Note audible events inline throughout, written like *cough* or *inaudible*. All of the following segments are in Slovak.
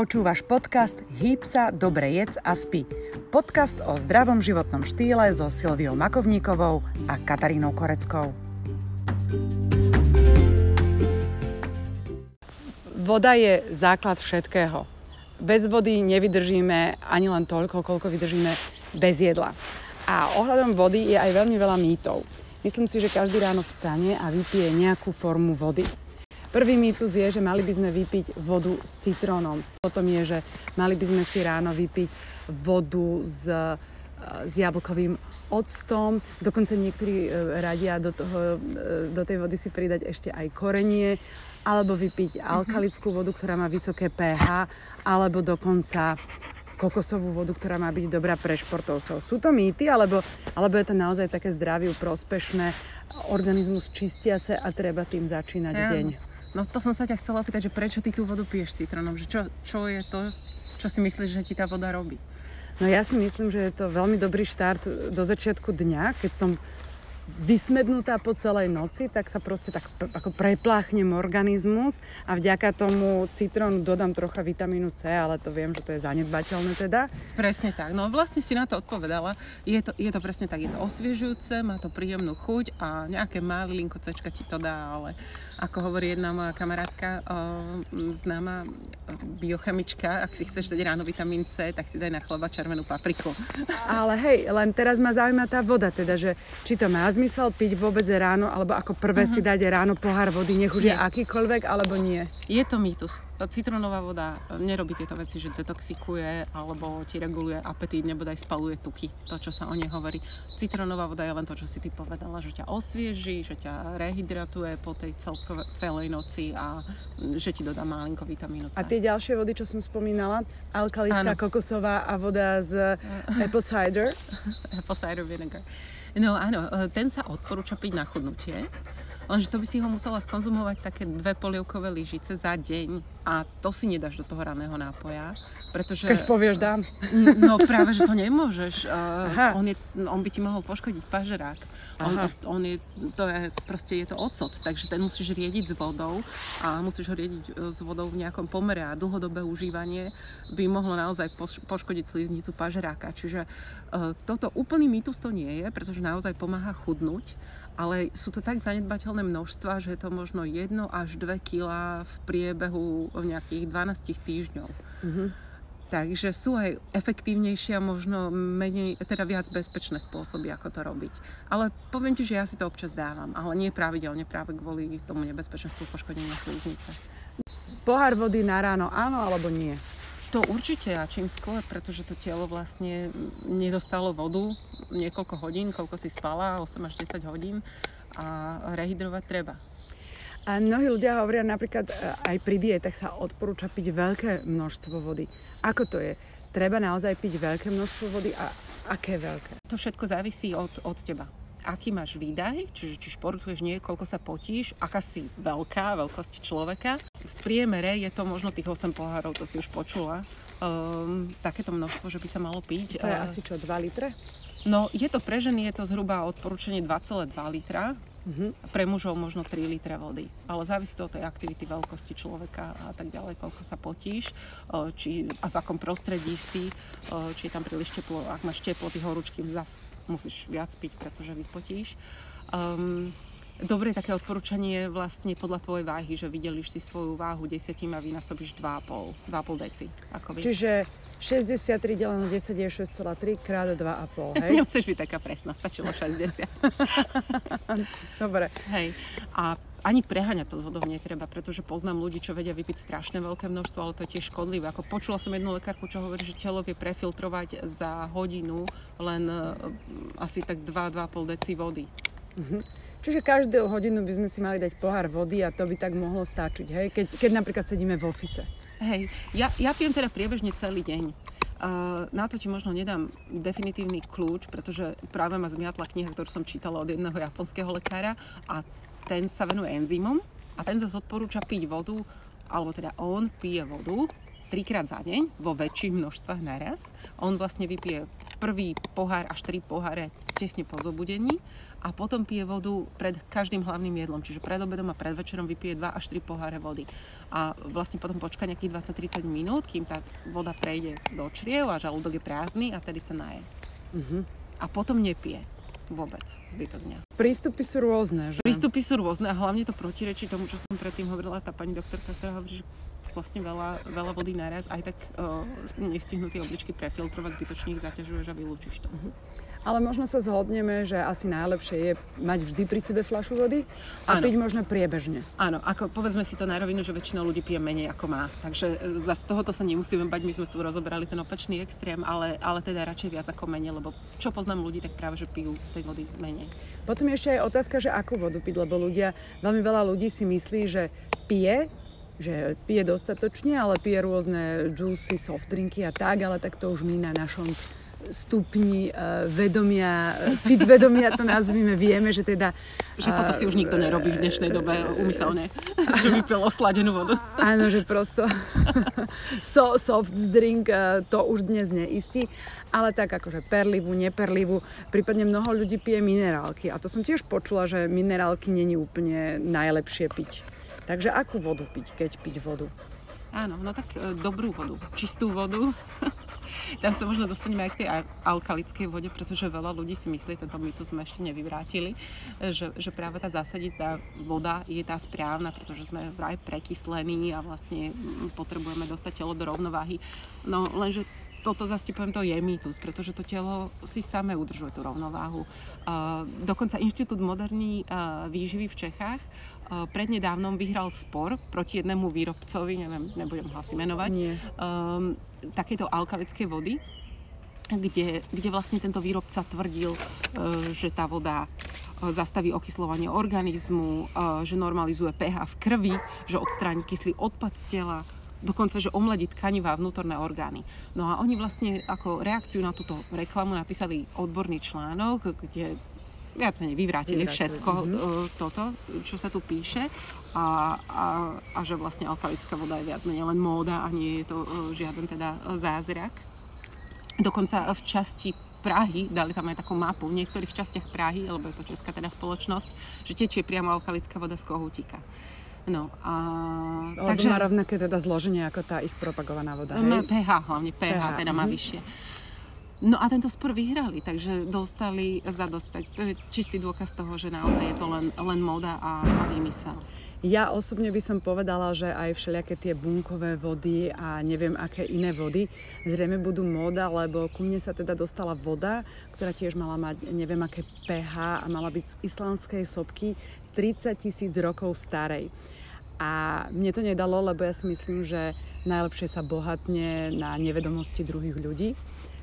Počúvaš podcast Hýb sa, dobre jedz a spí. Podcast o zdravom životnom štýle so Silviou Makovníkovou a Katarínou Koreckou. Voda je základ všetkého. Bez vody nevydržíme ani len toľko, koľko vydržíme bez jedla. A ohľadom vody je aj veľmi veľa mýtov. Myslím si, že každý ráno vstane a vypije nejakú formu vody. Prvý mýtus je, že mali by sme vypiť vodu s citrónom. Potom je, že mali by sme si ráno vypiť vodu s, e, s jablkovým octom. Dokonca niektorí e, radia do, toho, e, do tej vody si pridať ešte aj korenie, alebo vypiť alkalickú vodu, ktorá má vysoké pH, alebo dokonca kokosovú vodu, ktorá má byť dobrá pre športovcov. Sú to mýty, alebo, alebo je to naozaj také zdraviu prospešné, organizmus čistiace a treba tým začínať ja. deň? No to som sa ťa chcela opýtať, že prečo ty tú vodu piješ citrónom? Že čo, čo je to, čo si myslíš, že ti tá voda robí? No ja si myslím, že je to veľmi dobrý štart do začiatku dňa, keď som vysmednutá po celej noci, tak sa proste tak ako prepláchnem organizmus a vďaka tomu citrónu dodám trocha vitamínu C, ale to viem, že to je zanedbateľné teda. Presne tak. No vlastne si na to odpovedala. Je to, je to presne tak, je to osviežujúce, má to príjemnú chuť a nejaké malinko C ti to dá, ale ako hovorí jedna moja kamarátka, o, známa biochemička, ak si chceš dať ráno vitamín C, tak si daj na chleba červenú papriku. Ale hej, len teraz ma zaujíma tá voda, teda, že či to má zmysel piť vôbec ráno, alebo ako prvé uh-huh. si dať ráno pohár vody, nech už nie. je akýkoľvek, alebo nie? Je to mýtus. Citrónová voda nerobí tieto veci, že detoxikuje alebo ti reguluje apetít, nebo aj spaluje tuky, to, čo sa o nej hovorí. Citrónová voda je len to, čo si ty povedala, že ťa osvieži, že ťa rehydratuje po tej celkové, celej noci a že ti dodá malinko vitamínu C. A tie ďalšie vody, čo som spomínala, alkalická ano. kokosová a voda z *laughs* apple cider. apple cider vinegar. No áno, e, ten sa odporúča piť na chudnutie, lenže to by si ho musela skonzumovať také dve polievkové lyžice za deň a to si nedáš do toho raného nápoja, pretože... Keď povieš, dám. No práve, že to nemôžeš. Aha. On, je, on by ti mohol poškodiť pažerák. On, on je, to je, proste je to ocot, takže ten musíš riediť s vodou a musíš ho riediť e, s vodou v nejakom pomere a dlhodobé užívanie by mohlo naozaj poškodiť sliznicu pažeráka. Čiže uh, toto úplný mýtus to nie je, pretože naozaj pomáha chudnúť, ale sú to tak zanedbateľné množstva, že je to možno 1 až 2 kg v priebehu nejakých 12 týždňov. Mm-hmm. Takže sú aj efektívnejšie a možno menej, teda viac bezpečné spôsoby, ako to robiť. Ale poviem ti, že ja si to občas dávam, ale nie pravidelne práve kvôli tomu nebezpečenstvu poškodenia sliznice. Pohár vody na ráno áno alebo nie? To určite a čím skôr, pretože to telo vlastne nedostalo vodu niekoľko hodín, koľko si spala, 8 až 10 hodín a rehydrovať treba. A mnohí ľudia hovoria napríklad e, aj pri dietách sa odporúča piť veľké množstvo vody. Ako to je? Treba naozaj piť veľké množstvo vody a aké veľké? To všetko závisí od, od teba aký máš výdaj, čiže či športuješ nie, koľko sa potíš, aká si veľká, veľkosť človeka. Priemere je to možno tých 8 pohárov, to si už počula. Um, takéto množstvo, že by sa malo piť. To je uh, asi čo, 2 litre? No, je to pre ženy, je to zhruba odporúčanie 2,2 litra Uh-huh. Pre mužov možno 3 litre vody. Ale závisí to od tej aktivity, veľkosti človeka a tak ďalej, koľko sa potíš, či a v akom prostredí si, či je tam príliš teplo. Ak máš teplo, ty horúčky zase musíš viac piť, pretože vypotíš. Um, Dobre také odporúčanie je vlastne podľa tvojej váhy, že vydelíš si svoju váhu desiatim a vynásobíš 2,5, 2,5 deci. Ako Čiže 63 deleno 10 je 6,3 krát 2,5, *laughs* hej? Nemusíš byť taká presná, stačilo 60. *laughs* Dobre. Hej. A ani preháňať to z vodou netreba, pretože poznám ľudí, čo vedia vypiť strašne veľké množstvo, ale to je tiež škodlivé. Ako počula som jednu lekárku, čo hovorí, že telo vie prefiltrovať za hodinu len uh, asi tak 2-2,5 deci vody. Uh-huh. Čiže každú hodinu by sme si mali dať pohár vody a to by tak mohlo stáčiť, hej? Keď, keď napríklad sedíme v ofise. Hej, ja, ja pijem teda priebežne celý deň. Uh, na to ti možno nedám definitívny kľúč, pretože práve ma zmiatla kniha, ktorú som čítala od jedného japonského lekára a ten sa venuje enzymom a ten zase odporúča piť vodu, alebo teda on pije vodu trikrát za deň vo väčších množstvách naraz. On vlastne vypije prvý pohár až tri poháre tesne po zobudení a potom pije vodu pred každým hlavným jedlom, čiže pred obedom a pred večerom vypije 2 až 3 poháre vody. A vlastne potom počká nejakých 20-30 minút, kým tá voda prejde do čriev a žalúdok je prázdny a tedy sa naje. Uh-huh. A potom nepije vôbec zbytok dňa. Prístupy sú rôzne, že? Prístupy sú rôzne a hlavne to protirečí tomu, čo som predtým hovorila, tá pani doktorka, ktorá hovorí, že vlastne veľa, veľa vody naraz, aj tak uh, nestihnú tie obličky prefiltrovať, zbytočne ich zaťažuješ a vylúčiš to. Uh-huh. Ale možno sa zhodneme, že asi najlepšie je mať vždy pri sebe fľašu vody a ano. piť možno priebežne. Áno, ako povedzme si to na rovinu, že väčšina ľudí pije menej ako má. Takže e, za z tohoto sa nemusíme bať, my sme tu rozoberali ten opačný extrém, ale, ale teda radšej viac ako menej, lebo čo poznám ľudí, tak práve, že pijú tej vody menej. Potom ešte aj otázka, že akú vodu piť, lebo ľudia, veľmi veľa ľudí si myslí, že pije že pije dostatočne, ale pije rôzne juicy, soft drinky a tak, ale tak to už my na našom stupni uh, vedomia, fit vedomia to nazvime, vieme, že teda... Že toto si už nikto nerobí v dnešnej dobe umyselne, že vypil osladenú vodu. Áno, že prosto *laughs* so, soft drink to už dnes neistí, ale tak akože perlivú, neperlivú, prípadne mnoho ľudí pije minerálky a to som tiež počula, že minerálky není úplne najlepšie piť. Takže akú vodu piť, keď piť vodu? Áno, no tak e, dobrú vodu, čistú vodu. *laughs* Tam sa možno dostaneme aj k tej alkalickej vode, pretože veľa ľudí si myslí, tento tu sme ešte nevyvrátili, že, že práve tá zásaditá voda je tá správna, pretože sme vraj prekyslení a vlastne potrebujeme dostať telo do rovnováhy. No lenže toto zase poviem, to je mýtus, pretože to telo si samé udržuje tú rovnováhu. Uh, dokonca Inštitút moderní uh, výživy v Čechách prednedávnom vyhral spor proti jednému výrobcovi, neviem, nebudem ho asi menovať, Nie. Um, takéto alkalické vody, kde, kde vlastne tento výrobca tvrdil, že tá voda zastaví okyslovanie organizmu, že normalizuje pH v krvi, že odstráni kyslý odpad z tela, dokonca, že omladí tkanivá vnútorné orgány. No a oni vlastne ako reakciu na túto reklamu napísali odborný článok, kde viac menej vyvrátili, vyvrátili. všetko mm-hmm. toto, čo sa tu píše a, a, a že vlastne alkalická voda je viac menej len móda a nie je to uh, žiaden teda zázrak. Dokonca v časti Prahy, dali tam aj takú mapu, v niektorých častiach Prahy, lebo je to česká teda spoločnosť, že tečie priamo alkalická voda z kohútika. No, a... Lebo takže... má rovnaké teda zloženie ako tá ich propagovaná voda, hej? Má pH hlavne, pH, pH teda má mm-hmm. vyššie. No a tento spor vyhrali, takže dostali za dostať. To je čistý dôkaz toho, že naozaj je to len, len moda a, a výmysel. Ja osobne by som povedala, že aj všelijaké tie bunkové vody a neviem aké iné vody zrejme budú móda, lebo ku mne sa teda dostala voda, ktorá tiež mala mať neviem aké pH a mala byť z islandskej sopky 30 tisíc rokov starej. A mne to nedalo, lebo ja si myslím, že najlepšie sa bohatne na nevedomosti druhých ľudí.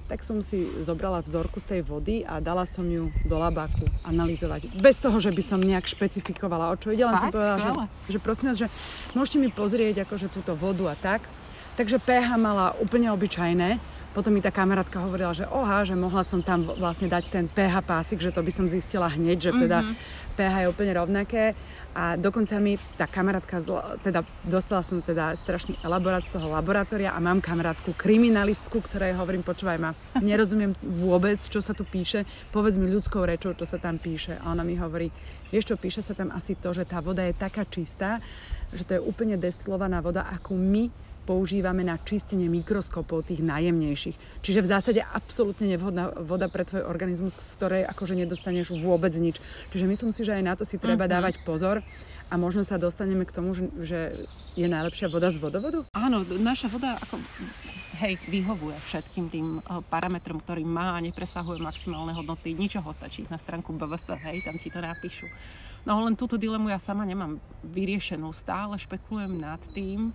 Tak som si zobrala vzorku z tej vody a dala som ju do labáku analyzovať. Bez toho, že by som nejak špecifikovala, o čo ide. Len som povedala, že, že prosím vás, že môžete mi pozrieť akože túto vodu a tak. Takže pH mala úplne obyčajné. Potom mi tá kamarátka hovorila, že oha, že mohla som tam vlastne dať ten pH pásik, že to by som zistila hneď, že teda mm-hmm pH je úplne rovnaké a dokonca mi tá kamarátka, teda dostala som teda strašný elaborát z toho laboratória a mám kamarátku kriminalistku, ktorej hovorím, počúvaj ma, nerozumiem vôbec, čo sa tu píše, povedz mi ľudskou rečou, čo sa tam píše. A ona mi hovorí, vieš čo, píše sa tam asi to, že tá voda je taká čistá, že to je úplne destilovaná voda, akú my používame na čistenie mikroskopov tých najjemnejších. Čiže v zásade absolútne nevhodná voda pre tvoj organizmus, z ktorej akože nedostaneš vôbec nič. Čiže myslím si, že aj na to si treba mm-hmm. dávať pozor a možno sa dostaneme k tomu, že, že je najlepšia voda z vodovodu? Áno, naša voda ako hej, vyhovuje všetkým tým uh, parametrom, ktorý má a nepresahuje maximálne hodnoty. Ničoho stačí na stránku BVS, hej, tam ti to napíšu. No len túto dilemu ja sama nemám vyriešenú. Stále špekulujem nad tým,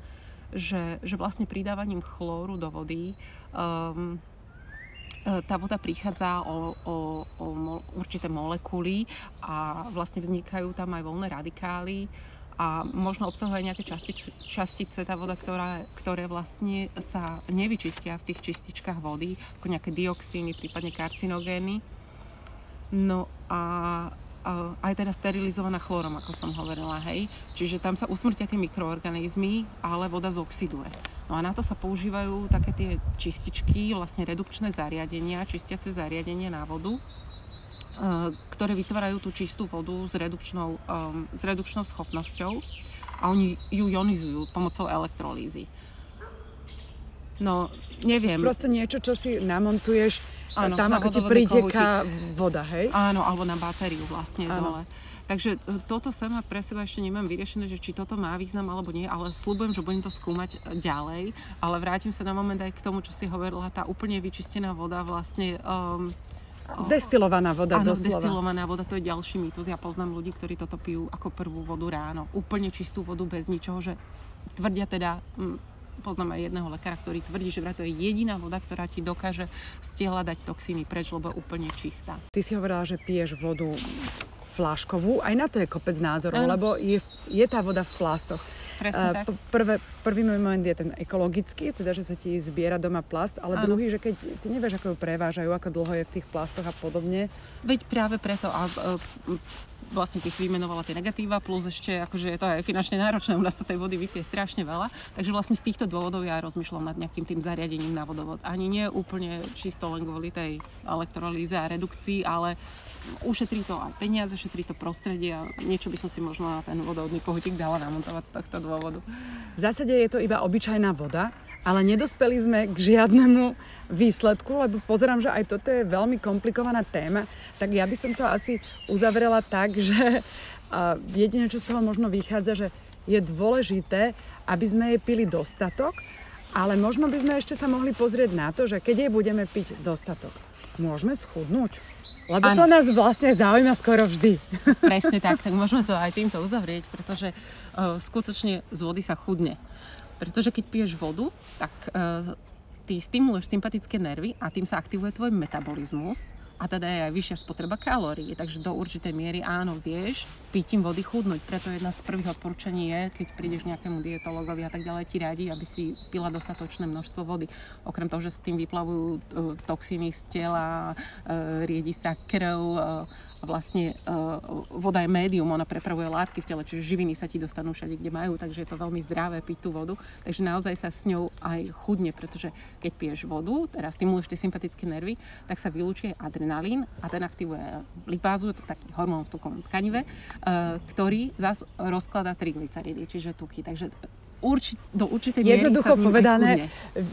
že, že vlastne pridávaním chlóru do vody um, tá voda prichádza o, o, o mo, určité molekuly a vlastne vznikajú tam aj voľné radikály a možno obsahuje nejaké častič, častice tá voda, ktorá, ktoré vlastne sa nevyčistia v tých čističkách vody, ako nejaké dioxíny, prípadne karcinogény. No a aj teda sterilizovaná chlorom, ako som hovorila, hej. Čiže tam sa usmrtia tie mikroorganizmy, ale voda zoxiduje. No a na to sa používajú také tie čističky, vlastne redukčné zariadenia, čistiace zariadenia na vodu, ktoré vytvárajú tú čistú vodu s redukčnou, um, s redukčnou schopnosťou a oni ju ionizujú pomocou elektrolízy. No, neviem. Proste niečo, čo si namontuješ Áno, tam ako ti priteká voda, hej? Áno, alebo na batériu vlastne Áno. dole. Takže e, toto sama pre seba ešte nemám vyriešené, že či toto má význam alebo nie, ale slúbujem, že budem to skúmať ďalej. Ale vrátim sa na moment aj k tomu, čo si hovorila, tá úplne vyčistená voda vlastne... Um, Destilovaná voda, áno, doslova. destilovaná voda, to je ďalší mýtus. Ja poznám ľudí, ktorí toto pijú ako prvú vodu ráno. Úplne čistú vodu bez ničoho, že tvrdia teda, poznám aj jedného lekára, ktorý tvrdí, že vraj to je jediná voda, ktorá ti dokáže z tela dať toxíny preč, lebo úplne čistá. Ty si hovorila, že piješ vodu fláškovú, aj na to je kopec názorov, lebo je, je tá voda v plastoch. Presne tak. Prvé, prvý moment je ten ekologický, teda, že sa ti zbiera doma plast, ale ano. druhý, že keď ty nevieš, ako ju prevážajú, ako dlho je v tých plastoch a podobne. Veď práve preto. A, a vlastne ty si vymenovala tie negatíva, plus ešte akože je to aj finančne náročné, u nás sa tej vody vypije strašne veľa. Takže vlastne z týchto dôvodov ja rozmýšľam nad nejakým tým zariadením na vodovod. Ani nie úplne čisto len kvôli tej elektrolíze a redukcii, ale ušetrí to aj peniaze, šetrí to prostredie a niečo by som si možno na ten vodovodný kohutík dala namontovať z tohto dôvodu. V zásade je to iba obyčajná voda, ale nedospeli sme k žiadnemu výsledku, lebo pozerám, že aj toto je veľmi komplikovaná téma, tak ja by som to asi uzavrela tak, že jediné, čo z toho možno vychádza, že je dôležité, aby sme jej pili dostatok, ale možno by sme ešte sa mohli pozrieť na to, že keď jej budeme piť dostatok, môžeme schudnúť. Lebo ano. to nás vlastne zaujíma skoro vždy. *laughs* Presne tak, tak môžeme to aj týmto uzavrieť, pretože uh, skutočne z vody sa chudne. Pretože keď piješ vodu, tak uh, ty stimuluješ sympatické nervy a tým sa aktivuje tvoj metabolizmus a teda je aj vyššia spotreba kalórií. Takže do určitej miery áno, vieš, pitím vody chudnúť. Preto jedna z prvých odporúčaní je, keď prídeš nejakému dietologovi a tak ďalej, ti radí, aby si pila dostatočné množstvo vody. Okrem toho, že s tým vyplavujú uh, toxíny z tela, uh, riedi sa krv, uh, vlastne voda je médium, ona prepravuje látky v tele, čiže živiny sa ti dostanú všade, kde majú, takže je to veľmi zdravé piť tú vodu. Takže naozaj sa s ňou aj chudne, pretože keď piješ vodu, teraz stimuluješ tie sympatické nervy, tak sa vylúčuje adrenalín a ten aktivuje lipázu, to taký hormón v tukovom tkanive, ktorý zase rozkladá triglyceridy, čiže tuky. Takže urči, do určitej miery Jednoducho povedané,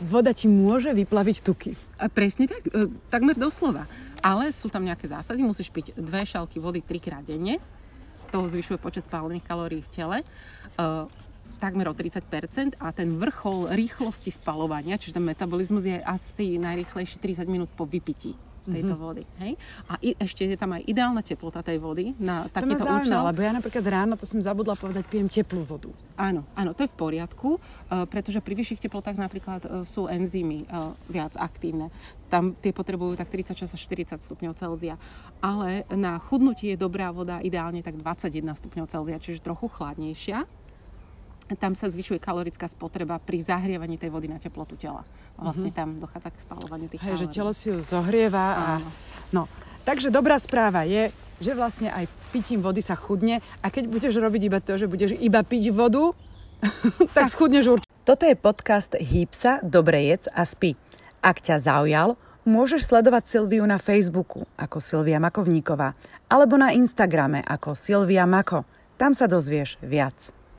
voda ti môže vyplaviť tuky. A presne tak, e, takmer doslova. Ale sú tam nejaké zásady, musíš piť dve šalky vody trikrát denne, to zvyšuje počet spálených kalórií v tele, uh, takmer o 30% a ten vrchol rýchlosti spalovania, čiže ten metabolizmus je asi najrýchlejší 30 minút po vypití tejto mm-hmm. vody. Hej? A i, ešte je tam aj ideálna teplota tej vody na takéto to účel. lebo ja napríklad ráno, to som zabudla povedať, pijem teplú vodu. Áno, áno, to je v poriadku, uh, pretože pri vyšších teplotách napríklad uh, sú enzymy uh, viac aktívne. Tam tie potrebujú tak 36 až 40 stupňov Celzia. Ale na chudnutie je dobrá voda ideálne tak 21 stupňov Celzia, čiže trochu chladnejšia tam sa zvyšuje kalorická spotreba pri zahrievaní tej vody na teplotu tela. Vlastne mm-hmm. tam dochádza k spalovaniu tých Hej, že telo si ju zohrieva a... No, takže dobrá správa je, že vlastne aj pitím vody sa chudne a keď budeš robiť iba to, že budeš iba piť vodu, *laughs* tak, tak schudneš určite. Toto je podcast Hýpsa, dobre jedz a spí. Ak ťa zaujal, môžeš sledovať Silviu na Facebooku ako Silvia Makovníková alebo na Instagrame ako Silvia Mako. Tam sa dozvieš viac.